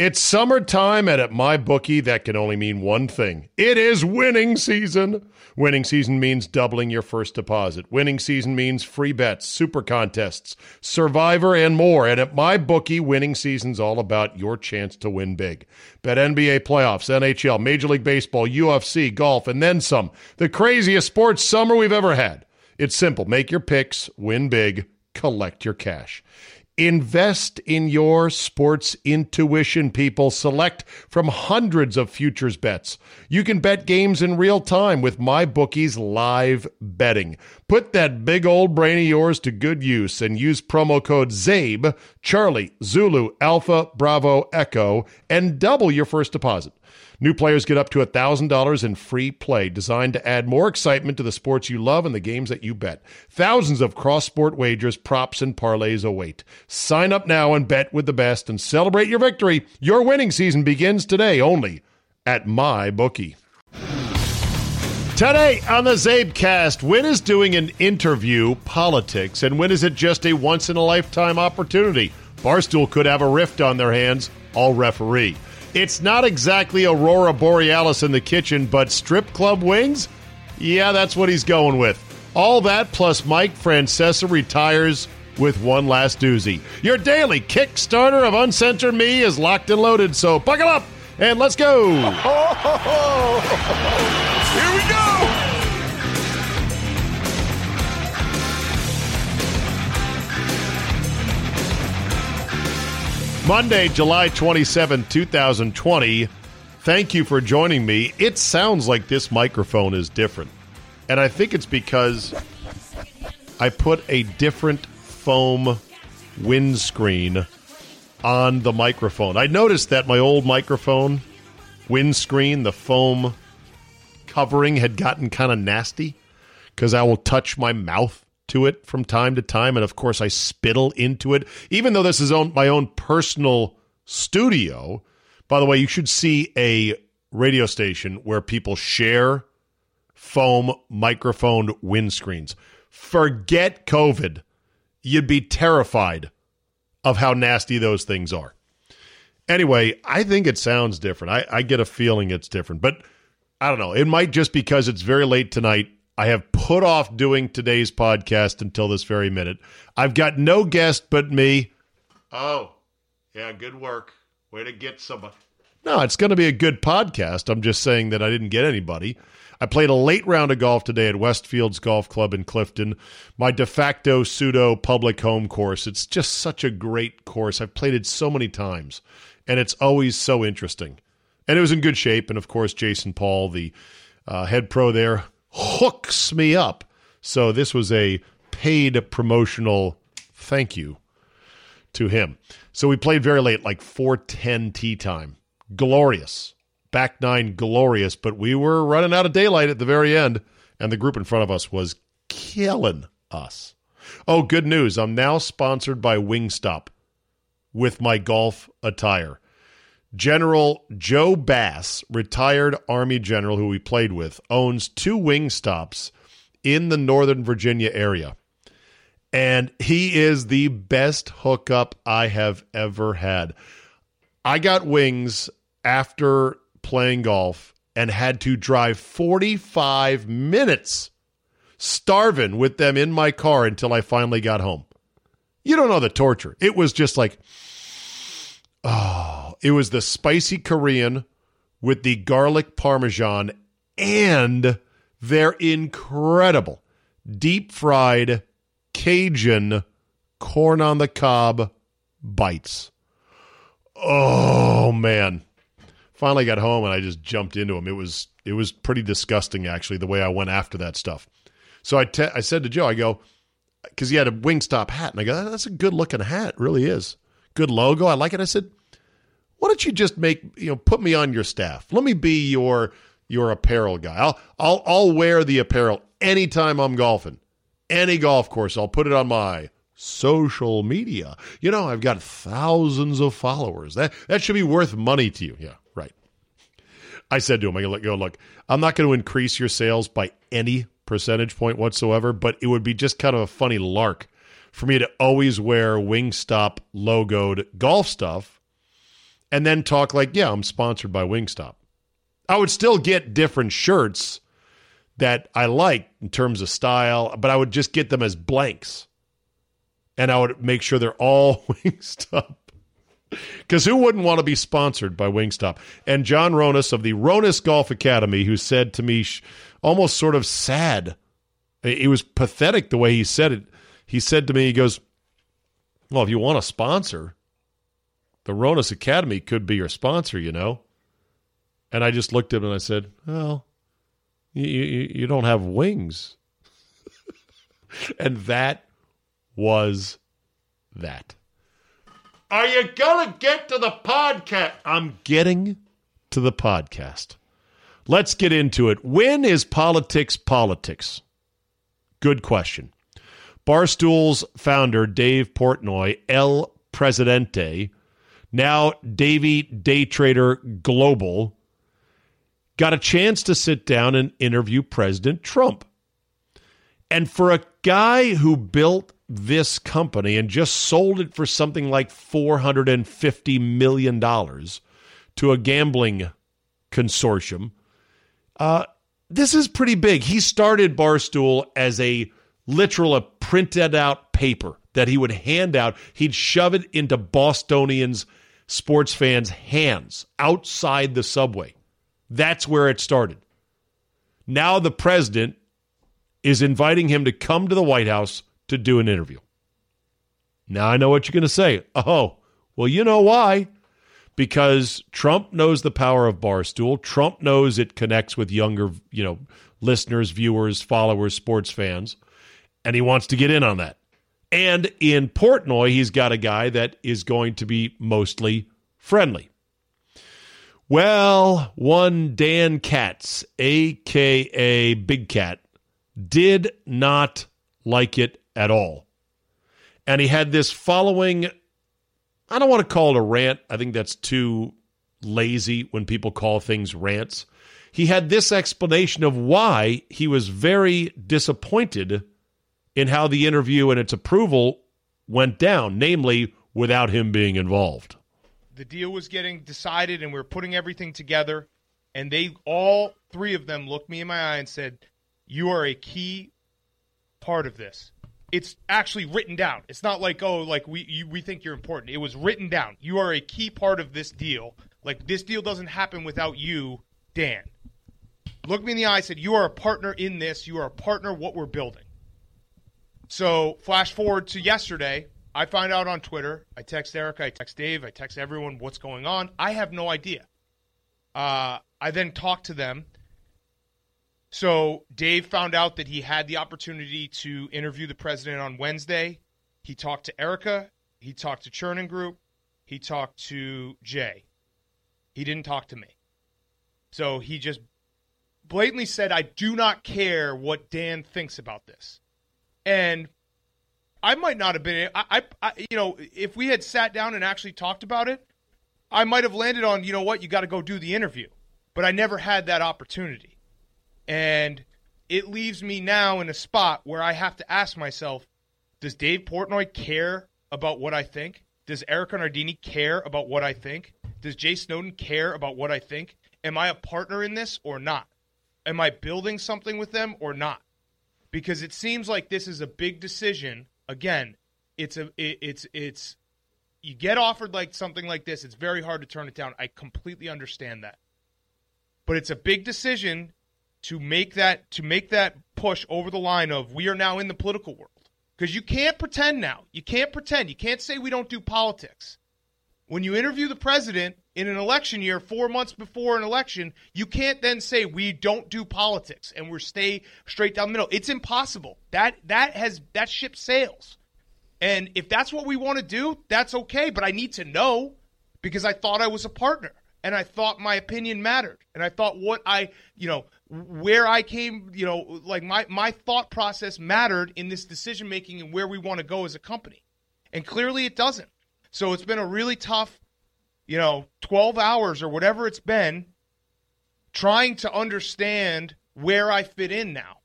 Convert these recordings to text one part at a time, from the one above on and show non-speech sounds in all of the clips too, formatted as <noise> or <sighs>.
It's summertime, and at my bookie, that can only mean one thing it is winning season. Winning season means doubling your first deposit. Winning season means free bets, super contests, survivor, and more. And at my bookie, winning season's all about your chance to win big. Bet NBA playoffs, NHL, Major League Baseball, UFC, golf, and then some. The craziest sports summer we've ever had. It's simple make your picks, win big, collect your cash. Invest in your sports intuition, people. Select from hundreds of futures bets. You can bet games in real time with MyBookie's live betting. Put that big old brain of yours to good use and use promo code ZABE, Charlie, Zulu, Alpha, Bravo, Echo, and double your first deposit. New players get up to $1,000 in free play, designed to add more excitement to the sports you love and the games that you bet. Thousands of cross sport wagers, props, and parlays await. Sign up now and bet with the best and celebrate your victory. Your winning season begins today only at MyBookie. Today on the Zabecast, when is doing an interview politics and when is it just a once in a lifetime opportunity? Barstool could have a rift on their hands. All referee. It's not exactly Aurora Borealis in the kitchen, but strip club wings? Yeah, that's what he's going with. All that plus Mike Francesa retires with one last doozy. Your daily Kickstarter of Uncensored Me is locked and loaded, so buckle up and let's go. <laughs> Here we go. Monday, July 27, 2020. Thank you for joining me. It sounds like this microphone is different. And I think it's because I put a different foam windscreen on the microphone. I noticed that my old microphone windscreen, the foam covering, had gotten kind of nasty because I will touch my mouth to it from time to time, and of course I spittle into it. Even though this is own, my own personal studio. By the way, you should see a radio station where people share foam microphone windscreens. Forget COVID. You'd be terrified of how nasty those things are. Anyway, I think it sounds different. I, I get a feeling it's different, but I don't know. It might just because it's very late tonight I have put off doing today's podcast until this very minute. I've got no guest but me. Oh, yeah, good work. Way to get somebody. No, it's going to be a good podcast. I'm just saying that I didn't get anybody. I played a late round of golf today at Westfields Golf Club in Clifton, my de facto pseudo public home course. It's just such a great course. I've played it so many times, and it's always so interesting. And it was in good shape. And of course, Jason Paul, the uh, head pro there, hooks me up. So this was a paid promotional thank you to him. So we played very late, like 410 tea time. Glorious. Back nine, glorious. But we were running out of daylight at the very end, and the group in front of us was killing us. Oh, good news. I'm now sponsored by Wingstop with my golf attire. General Joe Bass, retired Army general who we played with, owns two Wingstops in the Northern Virginia area. And he is the best hookup I have ever had. I got wings after playing golf and had to drive 45 minutes starving with them in my car until I finally got home. You don't know the torture. It was just like, <sighs> oh it was the spicy Korean with the garlic parmesan and their incredible deep fried Cajun corn on the cob bites. Oh man. Finally got home and I just jumped into them. It was it was pretty disgusting actually the way I went after that stuff. So I te- I said to Joe, I go because he had a Wingstop hat, and I go, that's a good looking hat, really is. Good logo, I like it. I said, why don't you just make you know put me on your staff? Let me be your your apparel guy. I'll I'll I'll wear the apparel anytime I'm golfing. Any golf course, I'll put it on my social media. You know, I've got thousands of followers. That that should be worth money to you. Yeah, right. I said to him, I go, look, I'm not going to increase your sales by any percentage point whatsoever, but it would be just kind of a funny lark for me to always wear Wingstop logoed golf stuff and then talk like, yeah, I'm sponsored by Wingstop. I would still get different shirts that I like in terms of style, but I would just get them as blanks. And I would make sure they're all <laughs> Wingstop. Because who wouldn't want to be sponsored by Wingstop? And John Ronis of the Ronis Golf Academy, who said to me, almost sort of sad, it was pathetic the way he said it. He said to me, he goes, Well, if you want a sponsor, the Ronis Academy could be your sponsor, you know? And I just looked at him and I said, Well, you, you, you don't have wings. <laughs> and that was that. Are you going to get to the podcast? I'm getting to the podcast. Let's get into it. When is politics politics? Good question. Barstool's founder, Dave Portnoy, El Presidente, now Davey Day Trader Global, got a chance to sit down and interview President Trump. And for a guy who built this company and just sold it for something like $450 million to a gambling consortium, uh, this is pretty big. He started Barstool as a literal a printed out paper that he would hand out. He'd shove it into Bostonians, sports fans' hands outside the subway. That's where it started. Now the president is inviting him to come to the White House to do an interview. Now I know what you're going to say. Oh, well, you know why? Because Trump knows the power of Barstool. Trump knows it connects with younger, you know, listeners, viewers, followers, sports fans, and he wants to get in on that. And in Portnoy, he's got a guy that is going to be mostly friendly. Well, one Dan Katz, aka Big Cat, did not like it at all. And he had this following I don't want to call it a rant. I think that's too lazy when people call things rants. He had this explanation of why he was very disappointed in how the interview and its approval went down, namely without him being involved. The deal was getting decided and we were putting everything together and they all three of them looked me in my eye and said you are a key part of this. It's actually written down. It's not like oh like we you, we think you're important. It was written down. You are a key part of this deal. Like this deal doesn't happen without you dan. Looked me in the eye said you are a partner in this. You are a partner what we're building so flash forward to yesterday I find out on Twitter. I text Erika. I text Dave. I text everyone what's going on. I have no idea. Uh, I then talk to them. So Dave found out that he had the opportunity to interview the president on Wednesday. He talked to Erika. He talked to Chernin Group. He talked to Jay. He didn't talk to me. So he just blatantly said, I do not care what Dan thinks about this. And I might not have been. I, I, you know, if we had sat down and actually talked about it, I might have landed on, you know what, you got to go do the interview. But I never had that opportunity, and it leaves me now in a spot where I have to ask myself: Does Dave Portnoy care about what I think? Does Erika Nardini care about what I think? Does Jay Snowden care about what I think? Am I a partner in this or not? Am I building something with them or not? Because it seems like this is a big decision again, it's a it, it's it's you get offered like something like this, it's very hard to turn it down. I completely understand that. But it's a big decision to make that to make that push over the line of we are now in the political world. Because you can't pretend now. You can't pretend. You can't say we don't do politics. When you interview the president in an election year, four months before an election, you can't then say we don't do politics and we're stay straight down the middle. It's impossible. That that has that ship sails. And if that's what we want to do, that's okay. But I need to know because I thought I was a partner and I thought my opinion mattered. And I thought what I, you know, where I came, you know, like my, my thought process mattered in this decision making and where we want to go as a company. And clearly it doesn't. So it's been a really tough, you know, 12 hours or whatever it's been trying to understand where I fit in now.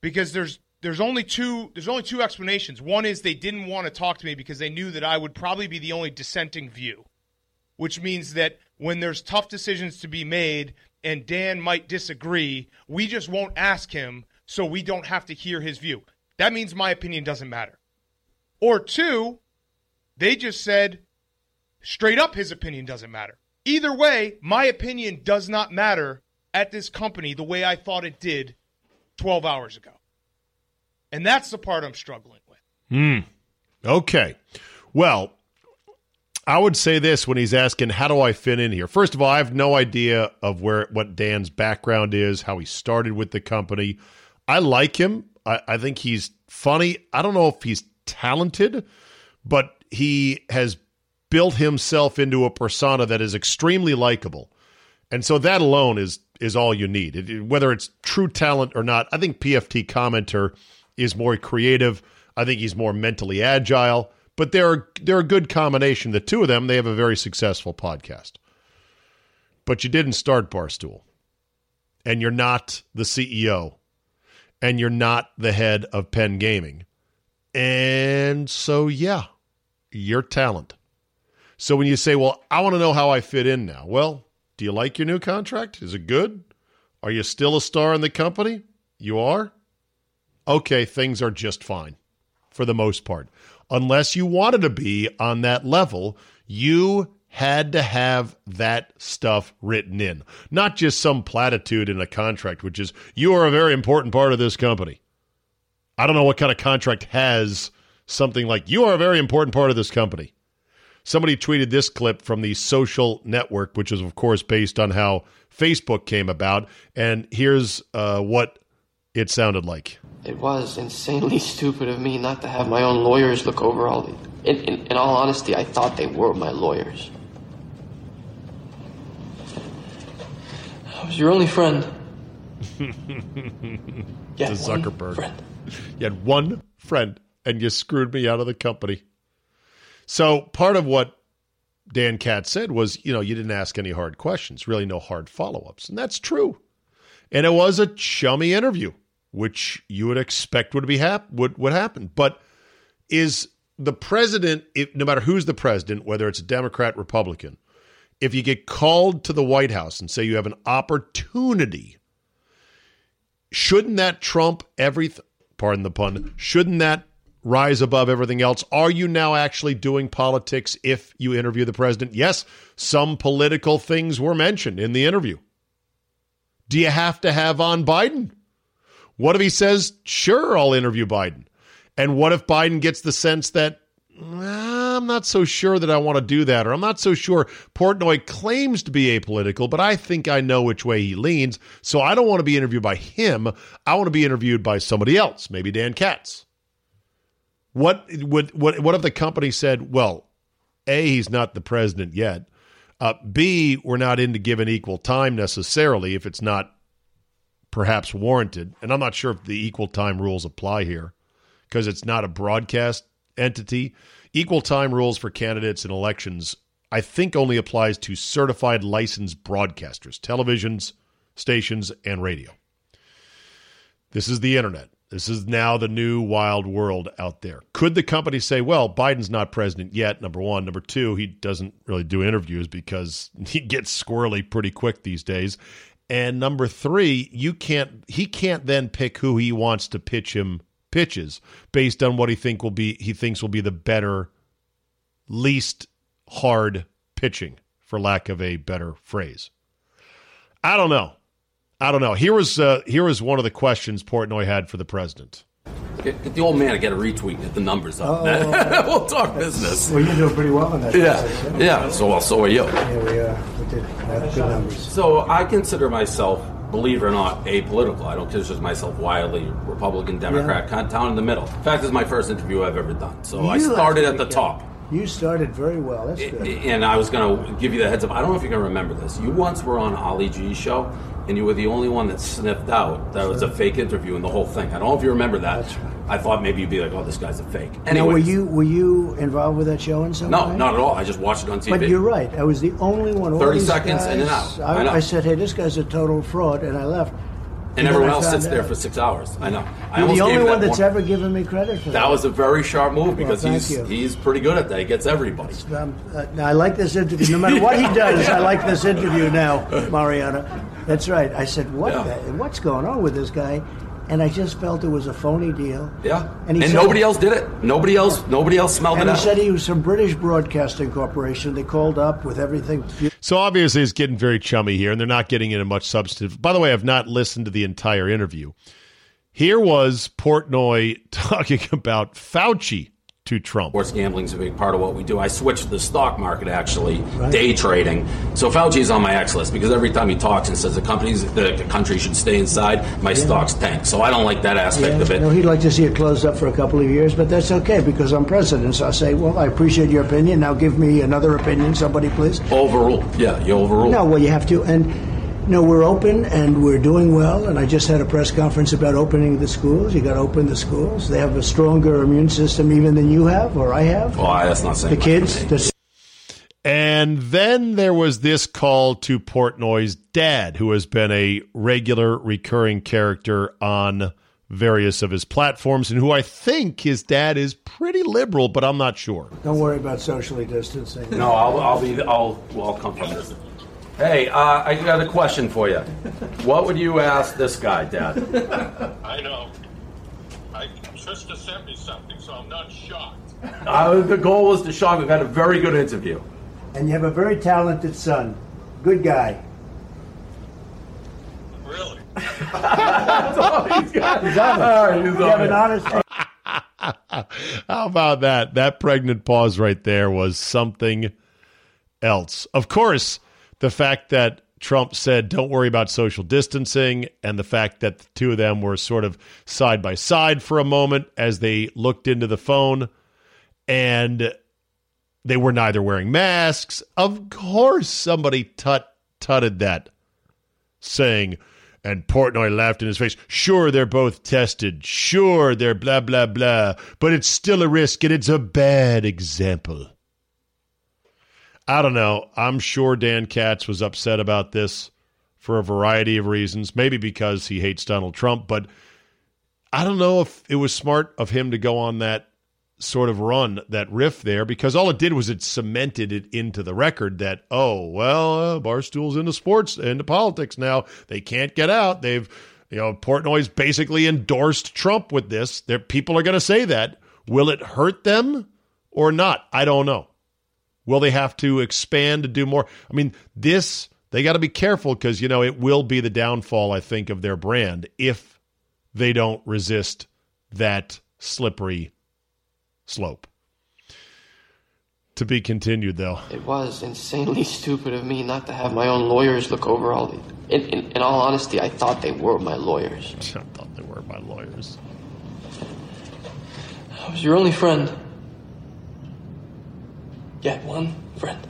Because there's there's only two there's only two explanations. One is they didn't want to talk to me because they knew that I would probably be the only dissenting view. which means that when there's tough decisions to be made and Dan might disagree, we just won't ask him so we don't have to hear his view. That means my opinion doesn't matter. Or two, they just said straight up his opinion doesn't matter. Either way, my opinion does not matter at this company the way I thought it did 12 hours ago. And that's the part I'm struggling with. Hmm. Okay. Well, I would say this when he's asking, "How do I fit in here?" First of all, I have no idea of where what Dan's background is, how he started with the company. I like him. I, I think he's funny. I don't know if he's talented, but he has built himself into a persona that is extremely likable, and so that alone is is all you need. It- whether it's true talent or not, I think PFT commenter is more creative. I think he's more mentally agile. But they're they're a good combination. The two of them, they have a very successful podcast. But you didn't start Barstool, and you're not the CEO, and you're not the head of Penn Gaming, and so yeah, you're talent. So when you say, "Well, I want to know how I fit in now," well, do you like your new contract? Is it good? Are you still a star in the company? You are. Okay, things are just fine for the most part. Unless you wanted to be on that level, you had to have that stuff written in, not just some platitude in a contract, which is, you are a very important part of this company. I don't know what kind of contract has something like, you are a very important part of this company. Somebody tweeted this clip from the social network, which is, of course, based on how Facebook came about. And here's uh, what it sounded like. It was insanely <laughs> stupid of me not to have my own lawyers look over all the. In, in, in all honesty, I thought they were my lawyers. I was your only friend. <laughs> yeah, Zuckerberg. friend. You had one friend and you screwed me out of the company. So part of what Dan Katz said was, you know, you didn't ask any hard questions, really no hard follow ups. And that's true. And it was a chummy interview, which you would expect would be hap- would, would happen. But is the president, if, no matter who's the president, whether it's a Democrat, Republican, if you get called to the White House and say you have an opportunity shouldn't that trump everything? Pardon the pun. Shouldn't that rise above everything else? Are you now actually doing politics if you interview the president? Yes, some political things were mentioned in the interview. Do you have to have on Biden? What if he says, sure, I'll interview Biden? And what if Biden gets the sense that, "Nah, I'm not so sure that I want to do that, or I'm not so sure Portnoy claims to be apolitical, but I think I know which way he leans, so I don't want to be interviewed by him. I want to be interviewed by somebody else, maybe Dan Katz. What would what what if the company said, well, A, he's not the president yet. Uh, B, we're not into giving equal time necessarily if it's not perhaps warranted. And I'm not sure if the equal time rules apply here because it's not a broadcast entity. Equal time rules for candidates in elections, I think, only applies to certified licensed broadcasters, televisions, stations, and radio. This is the internet. This is now the new wild world out there. Could the company say, well, Biden's not president yet, number one. Number two, he doesn't really do interviews because <laughs> he gets squirrely pretty quick these days. And number three, you can't he can't then pick who he wants to pitch him pitches based on what he think will be he thinks will be the better, least hard pitching, for lack of a better phrase. I don't know. I don't know. Here was uh, here was one of the questions Portnoy had for the president. Get, get the old man to get a retweet, get the numbers up. <laughs> we'll talk business. Well, you're doing pretty well on that. Yeah, process, yeah. So well, so are you. Yeah, we, uh, we did have good numbers. So I consider myself, believe it or not, apolitical. I don't consider myself wildly Republican, Democrat, Yeah. kind of down in the middle. In fact, this is my first interview I've ever done. So I started at the be top. You started very well. That's good. And I was going to give you the heads up. I don't know if you can remember this. You once were on Ali G's show, and you were the only one that sniffed out that it was a fake interview and the whole thing. I don't know if you remember that. That's right. I thought maybe you'd be like, "Oh, this guy's a fake." now, Anyway, were you were you involved with that show in some way? No, not at all. I just watched it on TV. But you're right. I was the only one. all 30 these seconds, guys, in and out. I, I know. I said, "Hey, this guy's a total fraud," and I left. And everyone else sits there for six hours. I know. I You're the only one that that's ever given me credit for that. That was a very sharp move because thank he's you. he's pretty good at that. He gets everybody. Um, uh, now, I like this interview. No matter what he <laughs> does, I like this interview now, Mariana. That's right. I said, what Yeah. the, what's going on with this guy? And I just felt it was a phony deal. Yeah, And and, he said- nobody else did it. Nobody else. Nobody else smelled And it And he out. said he was from British Broadcasting Corporation. They called up with everything. So obviously, it's getting very chummy here, and they're not getting into much substantive. By the way, I've not listened to the entire interview. Here was Portnoy <laughs> talking about Fauci to Trump. Sports gambling is a big part of what we do. I switched to the stock market actually, day trading. So Fauci's on my X list because every time he talks and says the companies, the country should stay inside, my stocks tank. So I don't like that aspect of it. know, he'd like to see it closed up for a couple of years, but that's okay because I'm president. So I say, well, I appreciate your opinion. Now give me another opinion, somebody, please. Overrule. Yeah, you overrule. No, well, you have to. And no, we're open and we're doing well. And I just had a press conference about opening the schools. You got to open the schools. They have a stronger immune system even than you have or I have. Oh, well, that's not saying the kids, the And then there was this call to Portnoy's dad, who has been a regular recurring character on various of his platforms, and who I think his dad is pretty liberal, but I'm not sure. don't worry about socially distancing. No, I'll, I'll be. I'll. Well, I'll come from this. Hey, uh, I got a question for you. What would you ask this guy, Dad? <laughs> I know. I Trista sent me something, so I'm not shocked. Uh, the goal was to shock. We've had a very good interview. And you have a very talented son. Good guy. Really? <laughs> That's all he's got. He's honest. All right, he's You have an honest. <laughs> How about that? That pregnant pause right there was something else. Of course, the fact that Trump said, don't worry about social distancing, and the fact that the two of them were sort of side by side for a moment as they looked into the phone and they were neither wearing masks. Of course, somebody tut tutted that, saying, and Portnoy laughed in his face. Sure, they're both tested. Sure, they're blah, blah, blah. But it's still a risk and it's a bad example. I don't know. I'm sure Dan Katz was upset about this for a variety of reasons. Maybe because he hates Donald Trump, but I don't know if it was smart of him to go on that sort of run, that riff there, because all it did was it cemented it into the record that, oh, well, uh, Barstool's into sports, into politics now. They can't get out. They've, you know, Portnoy's basically endorsed Trump with this. There, people are going to say that. Will it hurt them or not? I don't know. Will they have to expand to do more? I mean, this, they got to be careful because, you know, it will be the downfall, I think, of their brand if they don't resist that slippery slope. To be continued, though. It was insanely <laughs> stupid of me not to have my own lawyers look over all the. In, in, in all honesty, I thought they were my lawyers. <laughs> I thought they were my lawyers. I was your only friend. Yet one friend.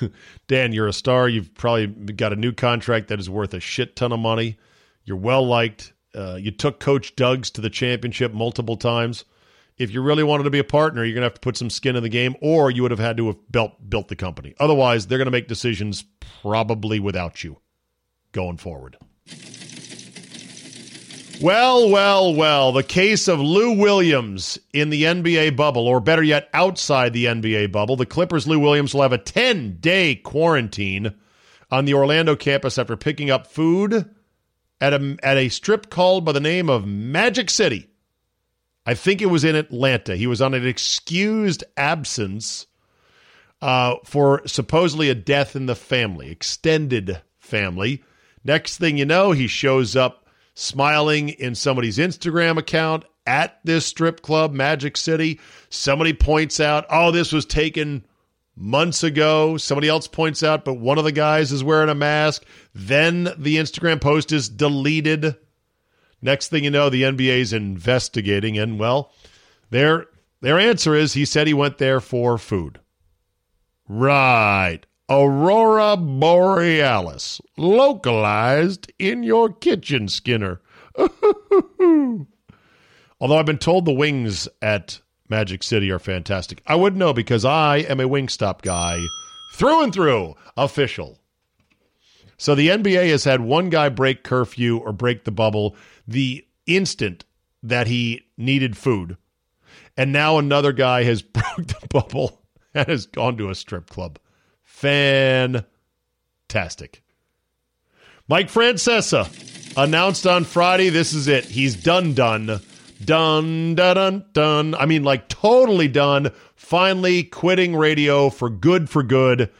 <laughs> Dan, you're a star. You've probably got a new contract that is worth a shit ton of money. You're well liked. Uh, you took Coach Doug's to the championship multiple times. If you really wanted to be a partner, you're going to have to put some skin in the game, or you would have had to have built, built the company. Otherwise, they're going to make decisions probably without you going forward. Well, well, well. The case of Lou Williams in the NBA bubble, or better yet, outside the NBA bubble. The Clippers' Lou Williams will have a 10 day quarantine on the Orlando campus after picking up food at a, at a strip called by the name of Magic City. I think it was in Atlanta. He was on an excused absence uh, for supposedly a death in the family, extended family. Next thing you know, he shows up smiling in somebody's Instagram account at this strip club, Magic City. Somebody points out, oh, this was taken months ago. Somebody else points out, but one of the guys is wearing a mask. Then the Instagram post is deleted. Next thing you know, the NBA is investigating, and well, their their answer is he said he went there for food. Right. Aurora Borealis, localized in your kitchen, Skinner. <laughs> Although I've been told the wings at Magic City are fantastic. I wouldn't know because I am a Wingstop guy through and through, official. So the NBA has had one guy break curfew or break the bubble the instant that he needed food. And now another guy has <laughs> broke the bubble and has gone to a strip club. Fantastic. Mike Francesa announced on Friday this is it. He's done, done. Done, done, done, done. I mean, like totally done. Finally quitting radio for good, for good.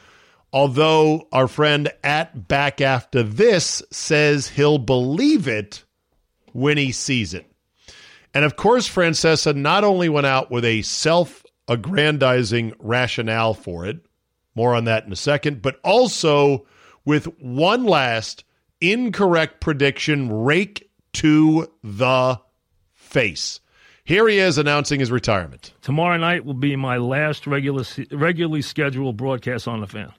Although our friend at Back After This says he'll believe it when he sees it. And of course, Francesa not only went out with a self aggrandizing rationale for it, more on that in a second, but also with one last incorrect prediction rake to the face. Here he is announcing his retirement. Tomorrow night will be my last regular, regularly scheduled broadcast on the fan.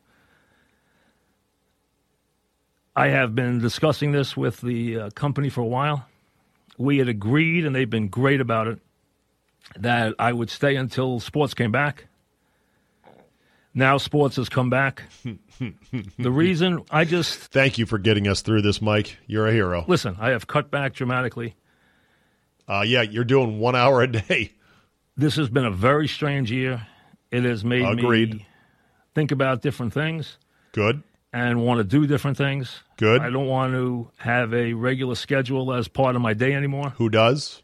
I have been discussing this with the uh, company for a while. We had agreed, and they've been great about it, that I would stay until sports came back. Now sports has come back. the reason I just Thank you for getting us through this, Mike. You're a hero. listen, I have cut back dramatically. Uh, yeah, you're doing one hour a day. This has been a very strange year. It has made Agreed. me think about different things Good. and want to do different things. Good. I don't want to have a regular schedule as part of my day anymore. Who does?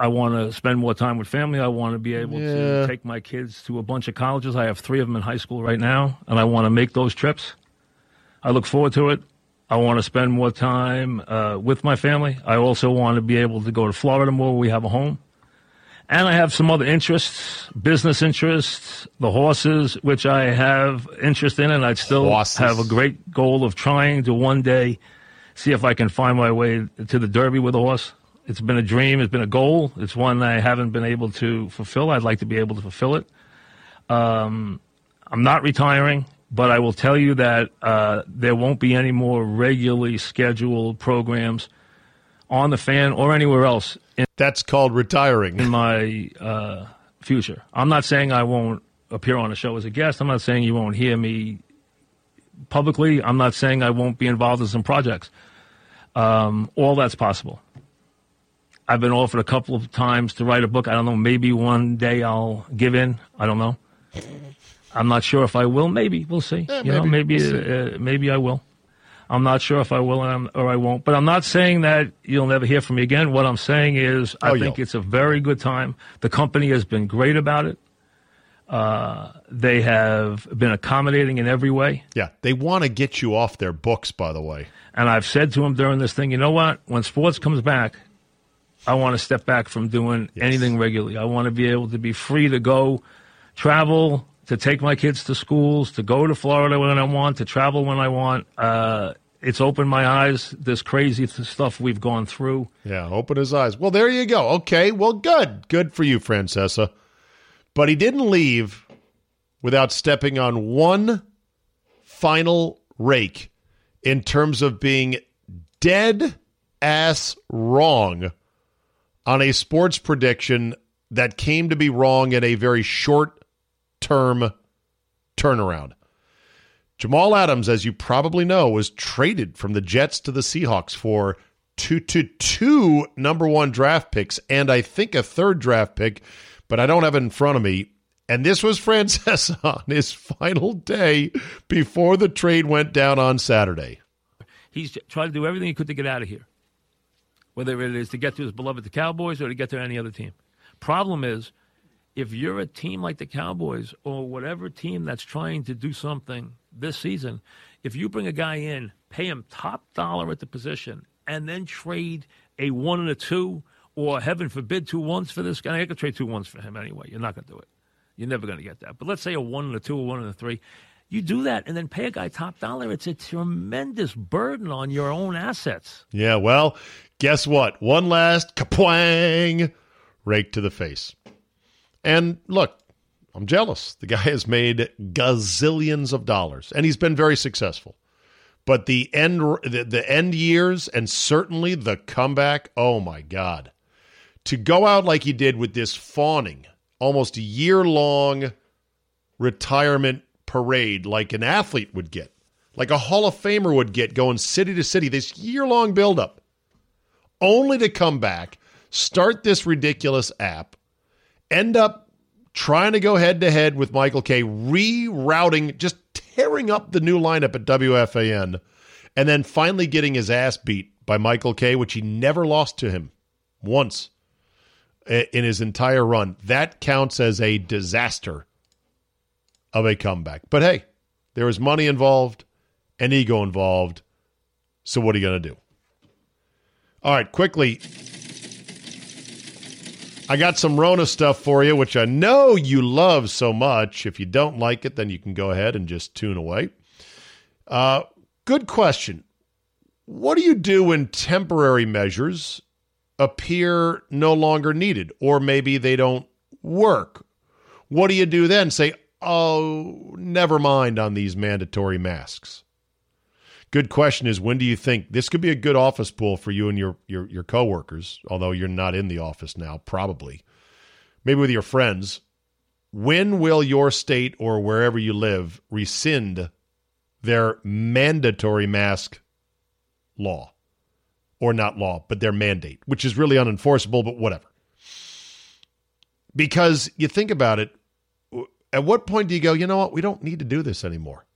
I want to spend more time with family. I want to be able Yeah. to take my kids to a bunch of colleges. I have three of them in high school right now, and I want to make those trips. I look forward to it. I want to spend more time uh, with my family. I also want to be able to go to Florida more where we have a home. And I have some other interests, business interests, the horses, which I have interest in, and I'd still Horses. have a great goal of trying to one day see if I can find my way to the Derby with a horse. It's been a dream. It's been a goal. It's one I haven't been able to fulfill. I'd like to be able to fulfill it. Um, I'm not retiring, but I will tell you that uh, there won't be any more regularly scheduled programs on the fan or anywhere else in, That's called retiring. in my uh, future. I'm not saying I won't appear on a show as a guest. I'm not saying you won't hear me publicly. I'm not saying I won't be involved in some projects. Um, all that's possible. I've been offered a couple of times to write a book. I don't know. Maybe one day I'll give in. I don't know. I'm not sure if I will. Maybe we'll see. Yeah, you know, maybe. maybe We'll uh, maybe I will. I'm not sure if I will or I won't. But I'm not saying that you'll never hear from me again. What I'm saying is, I Oh, think you'll. it's a very good time. The company has been great about it. Uh, they have been accommodating in every way. Yeah, they want to get you off their books, by the way. And I've said to him during this thing, you know what? When sports comes back, I want to step back from doing Yes. anything regularly. I want to be able to be free to go travel, to take my kids to schools, to go to Florida when I want, to travel when I want. Uh, it's opened my eyes, this crazy stuff we've gone through. Yeah, open his eyes. Well, there you go. Okay, well, good. Good for you, Francesa. But he didn't leave without stepping on one final rake in terms of being dead ass wrong on a sports prediction that came to be wrong in a very short term turnaround. Jamal Adams, as you probably know, was traded from the Jets to the Seahawks for two to two number one draft picks and I think a third draft pick, but I don't have it in front of me. And this was <laughs> Francesa on his final day before the trade went down on Saturday. He's trying to do everything he could to get out of here, whether it is to get to his beloved the Cowboys or to get to any other team. Problem is, if you're a team like the Cowboys or whatever team that's trying to do something this season, if you bring a guy in, pay him top dollar at the position, and then trade a one and a two, or heaven forbid, two ones for this guy, I could trade two ones for him anyway. You're not going to do it. You're never going to get that. But let's say a one and a two, or one and a three. You do that and then pay a guy top dollar. It's a tremendous burden on your own assets. Yeah, well, guess what? One last kapwang rake to the face. And look, I'm jealous. The guy has made gazillions of dollars, and he's been very successful. But the end, the, the end years, and certainly the comeback. Oh my God! To go out like he did with this fawning, almost year long retirement parade, like an athlete would get. like a Hall of Famer would get going city to city, this year long buildup, only to come back, start this ridiculous app, end up trying to go head to head with Michael Kay, rerouting, just tearing up the new lineup at WFAN, and then finally getting his ass beat by Michael Kay, which he never lost to him once eh, in his entire run. That counts as a disaster of a comeback. But hey, there was money involved and ego involved. So what are you going to do? All right, quickly. I got some Rona stuff for you, which I know you love so much. If you don't like it, then you can go ahead and just tune away. Uh, good question. What do you do when temporary measures appear no longer needed, or maybe they don't work? What do you do then? Say, oh, never mind on these mandatory masks. Good question is when do you think this could be a good office pool for you and your your your coworkers, although you're not in the office now, probably. Maybe with your friends. When will your state or wherever you live rescind their mandatory mask law? Or not law, but their mandate, which is really unenforceable, but whatever. Because you think about it, at what point do you go, you know what, we don't need to do this anymore?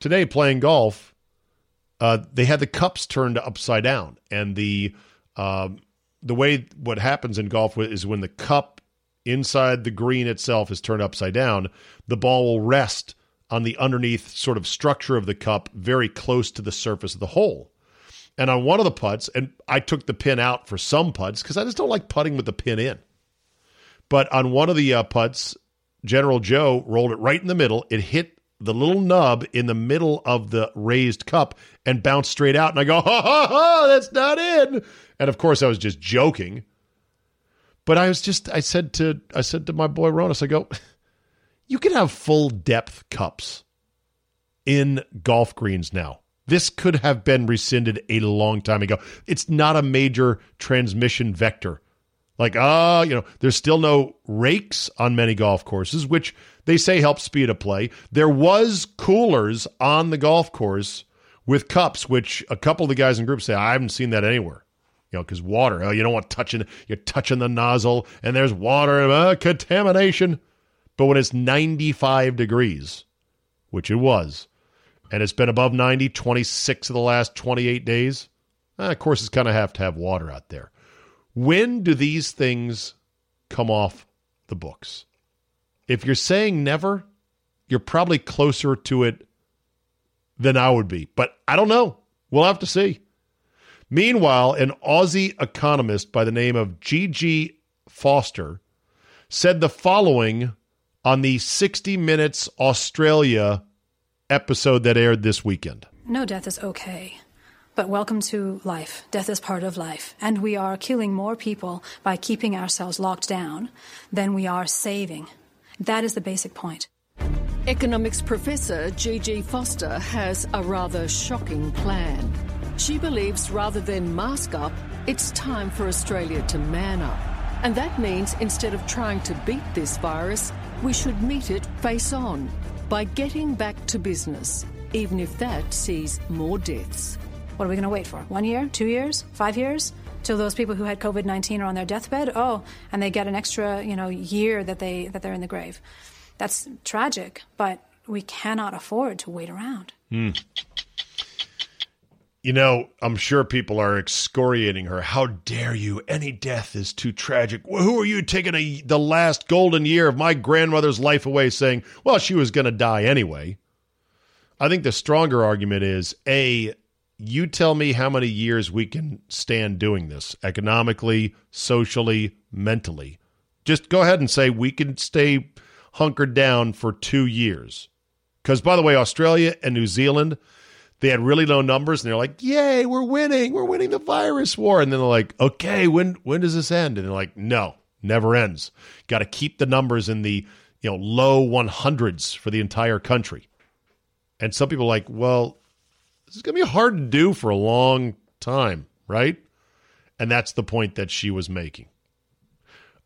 Today, playing golf, uh, they had the cups turned upside down, and the um, the way what happens in golf is when the cup inside the green itself is turned upside down, the ball will rest on the underneath sort of structure of the cup, very close to the surface of the hole. And on one of the putts, and I took the pin out for some putts because I just don't like putting with the pin in. But on one of the uh, putts, General Joe rolled it right in the middle. It hit the little nub in the middle of the raised cup and bounced straight out. And I go, <laughs> ha ha ha, that's not in. And of course, I was just joking. But I was just, I said to, I said to my boy Ronis, I go, <laughs> you can have full depth cups in golf greens now. This could have been rescinded a long time ago. It's not a major transmission vector. Like, ah, uh, you know, there's still no rakes on many golf courses, which they say helps speed of play. There was coolers on the golf course with cups, which a couple of the guys in group say I haven't seen that anywhere. You know, because water, oh, you don't want touching, you're touching the nozzle, and there's water, uh, contamination. But when it's 95 degrees, which it was, and it's been above 90 26 of the last 28 days, eh, of course, it's going to have to have water out there. When do these things come off the books? If you're saying never, you're probably closer to it than I would be. But I don't know. We'll have to see. Meanwhile, an Aussie economist by the name of Gigi Foster said the following on the 60 Minutes Australia episode that aired this weekend. No death is okay. But welcome to life. Death is part of life. And we are killing more people by keeping ourselves locked down than we are saving. That is the basic point. Economics professor Gigi Foster has a rather shocking plan. She believes rather than mask up, it's time for Australia to man up. And that means instead of trying to beat this virus, we should meet it face on by getting back to business, even if that sees more deaths. What are we going to wait for? One year? Two years? Five years? Till those people who had COVID nineteen are on their deathbed? Oh, and they get an extra, you know, year that they that they're in the grave. That's tragic, but we cannot afford to wait around. Mm. You know, I'm sure people are excoriating her. How dare you? Any death is too tragic. Who are you taking a, the last golden year of my grandmother's life away saying, well, she was going to die anyway? I think the stronger argument is A, you tell me how many years we can stand doing this economically, socially, mentally. Just go ahead and say we can stay hunkered down for two years. Because, by the way, Australia and New Zealand, they had really low numbers, and they're like, "Yay, we're winning! We're winning the virus war!" And then they're like, "Okay, when when does this end?" And they're like, "No, never ends. Got to keep the numbers in the you know low 100s for the entire country." And some people are like, "Well, this is going to be hard to do for a long time, right? And that's the point that she was making.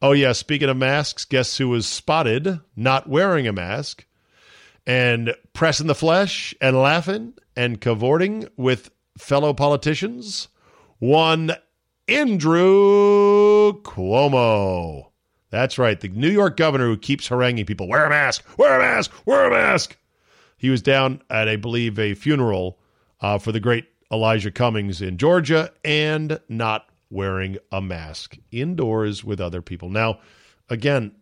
Oh, yeah, speaking of masks, guess who was spotted not wearing a mask? and pressing the flesh and laughing and cavorting with fellow politicians, one Andrew Cuomo. That's right, the New York governor who keeps haranguing people wear a mask, wear a mask, wear a mask. He was down at, I believe, a funeral uh, for the great Elijah Cummings in Georgia and not wearing a mask indoors with other people. Now, again,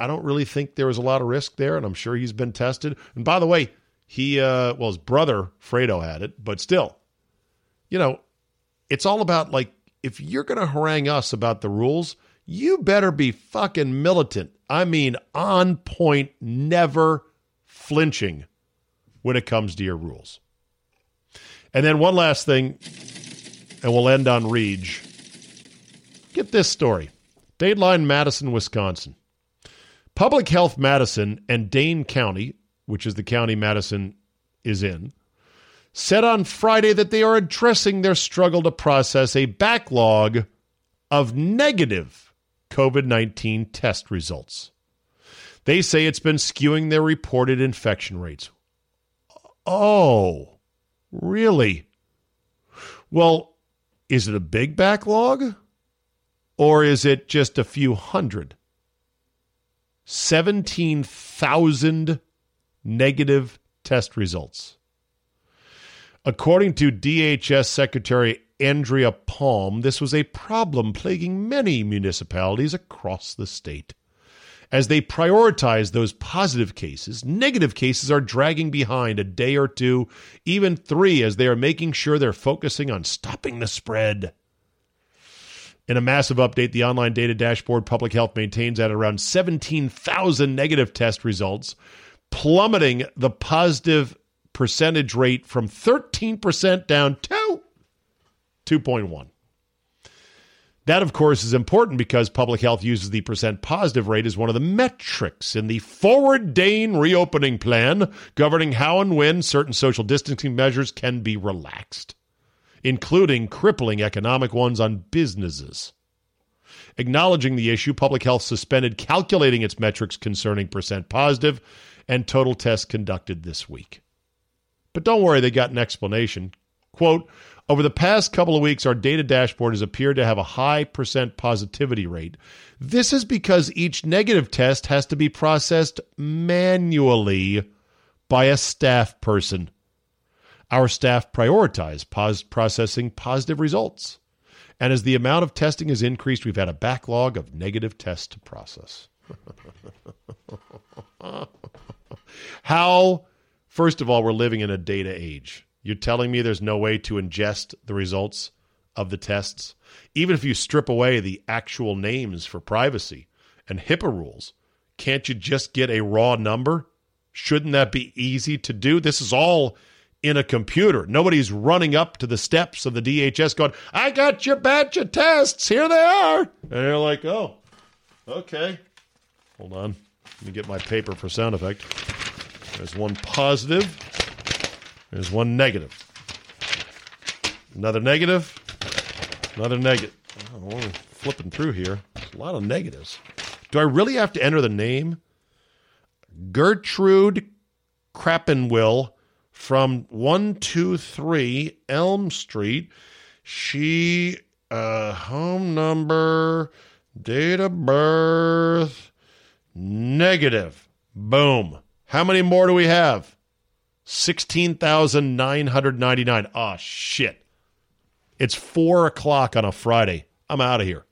I don't really think there was a lot of risk there, and I'm sure he's been tested. And by the way, he, uh, well, his brother Fredo had it, but still, you know, it's all about like if you're going to harangue us about the rules, you better be fucking militant. I mean, on point, never flinching when it comes to your rules. And then one last thing, and we'll end on Reg. Get this story Dateline Madison, Wisconsin. Public Health Madison and Dane County, which is the county Madison is in, said on Friday that they are addressing their struggle to process a backlog of negative COVID 19 test results. They say it's been skewing their reported infection rates. Oh, really? Well, is it a big backlog? Or is it just a few hundred? 17,000 negative test results. According to DHS Secretary Andrea Palm, this was a problem plaguing many municipalities across the state. As they prioritize those positive cases, negative cases are dragging behind a day or two, even three, as they are making sure they're focusing on stopping the spread. In a massive update, the online data dashboard Public Health maintains at around 17,000 negative test results, plummeting the positive percentage rate from 13% down to 2.1. That, of course, is important because public health uses the percent positive rate as one of the metrics in the forward Dane reopening plan governing how and when certain social distancing measures can be relaxed including crippling economic ones on businesses. Acknowledging the issue, public health suspended calculating its metrics concerning percent positive and total tests conducted this week. But don't worry, they got an explanation. Quote, over the past couple of weeks, our data dashboard has appeared to have a high percent positivity rate. This is because each negative test has to be processed manually by a staff person. Our staff prioritize pos- processing positive results. And as the amount of testing has increased, we've had a backlog of negative tests to process. <laughs> How, first of all, we're living in a data age. You're telling me there's no way to ingest the results of the tests? Even if you strip away the actual names for privacy and HIPAA rules, can't you just get a raw number? Shouldn't that be easy to do? This is all in a computer. Nobody's running up to the steps of the DHS going, I got your batch of tests. Here they are. And they're like, oh, okay. Hold on. Let me get my paper for sound effect. There's one positive. There's one negative. Another negative. Another negative. Oh, we're flipping through here. A lot of negatives. Do I really have to enter the name? Gertrude Crappenwill from 123 Elm Street. She, uh, home number, date of birth, negative. Boom. How many more do we have? 16,999. Oh, ah, shit. It's four o'clock on a Friday. I'm out of here.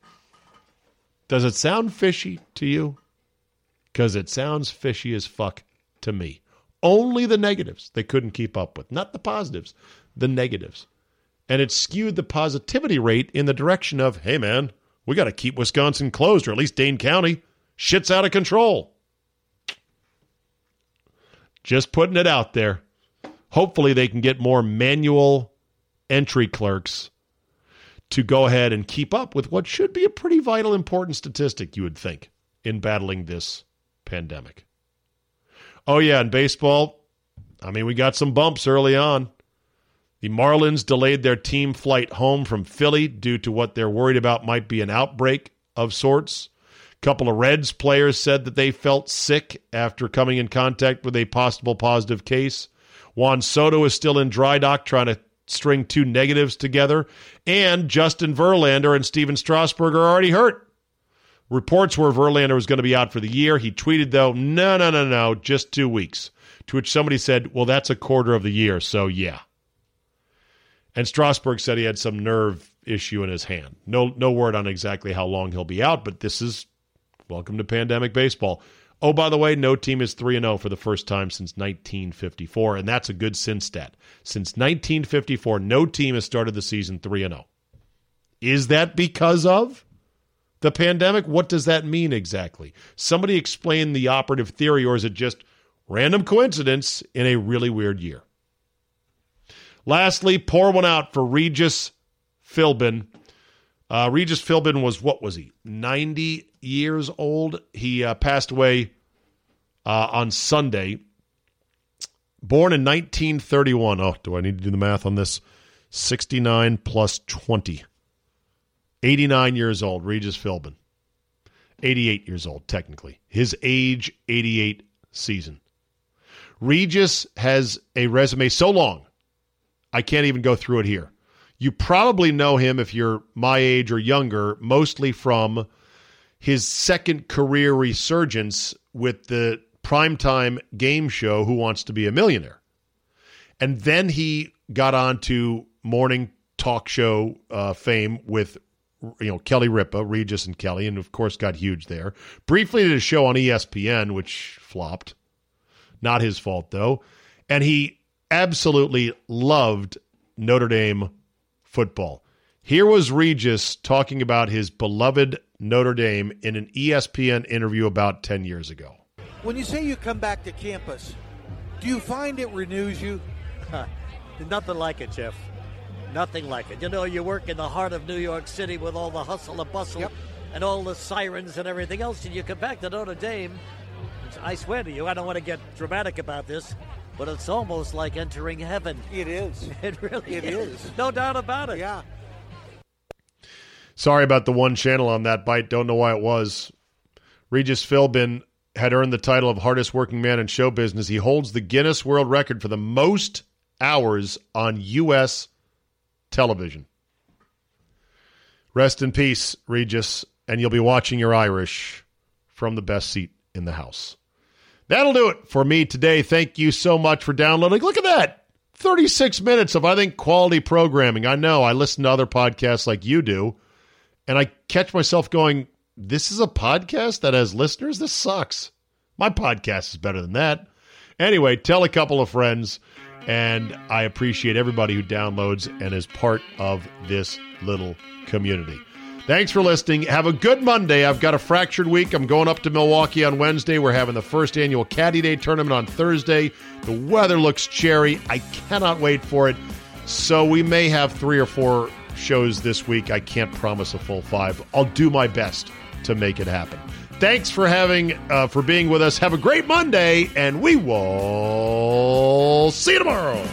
Does it sound fishy to you? Because it sounds fishy as fuck to me. Only the negatives they couldn't keep up with, not the positives, the negatives. And it skewed the positivity rate in the direction of, hey, man, we got to keep Wisconsin closed, or at least Dane County. Shit's out of control. Just putting it out there. Hopefully, they can get more manual entry clerks to go ahead and keep up with what should be a pretty vital, important statistic, you would think, in battling this pandemic. Oh, yeah, in baseball, I mean, we got some bumps early on. The Marlins delayed their team flight home from Philly due to what they're worried about might be an outbreak of sorts. A couple of Reds players said that they felt sick after coming in contact with a possible positive case. Juan Soto is still in dry dock trying to string two negatives together. And Justin Verlander and Stephen Strasburg are already hurt. Reports were Verlander was going to be out for the year. He tweeted, though, no, no, no, no, just two weeks. To which somebody said, well, that's a quarter of the year, so yeah. And Strasburg said he had some nerve issue in his hand. No, no word on exactly how long he'll be out, but this is welcome to pandemic baseball. Oh, by the way, no team is 3 0 for the first time since 1954, and that's a good sin stat. Since 1954, no team has started the season 3 0. Is that because of the pandemic? What does that mean exactly? Somebody explain the operative theory, or is it just random coincidence in a really weird year? Lastly, pour one out for Regis Philbin. Uh, Regis Philbin was, what was he, 90 years old? He uh, passed away uh, on Sunday. Born in 1931. Oh, do I need to do the math on this? 69 plus 20. 89 years old, Regis Philbin. 88 years old, technically. His age, 88 season. Regis has a resume so long I can't even go through it here. You probably know him if you're my age or younger, mostly from his second career resurgence with the primetime game show Who Wants to Be a Millionaire. And then he got on to morning talk show uh, fame with you know Kelly Ripa, Regis and Kelly, and of course got huge there. Briefly did a show on ESPN, which flopped. Not his fault though. And he absolutely loved Notre Dame football. Here was Regis talking about his beloved Notre Dame in an ESPN interview about 10 years ago. When you say you come back to campus, do you find it renews you? <laughs> Nothing like it, Jeff. Nothing like it. You know, you work in the heart of New York City with all the hustle and bustle Yep. and all the sirens and everything else, and you come back to Notre Dame. I swear to you, I don't want to get dramatic about this, but it's almost like entering heaven. It is. <laughs> It really It is. No doubt about it. Yeah. Sorry about the one channel on that bite. Don't know why it was. Regis Philbin had earned the title of hardest working man in show business. He holds the Guinness World Record for the most hours on U.S. television. Rest in peace, Regis, and you'll be watching your Irish from the best seat in the house. That'll do it for me today. Thank you so much for downloading. Look at that. 36 minutes of, I think, quality programming. I know I listen to other podcasts like you do, and I catch myself going, This is a podcast that has listeners? This sucks. My podcast is better than that. Anyway, tell a couple of friends, and I appreciate everybody who downloads and is part of this little community. Thanks for listening. Have a good Monday. I've got a fractured week. I'm going up to Milwaukee on Wednesday. We're having the first annual Caddy Day tournament on Thursday. The weather looks cherry. I cannot wait for it. So we may have three or four shows this week. I can't promise a full five. I'll do my best to make it happen. Thanks for having uh, for being with us. Have a great Monday, and we will see you tomorrow.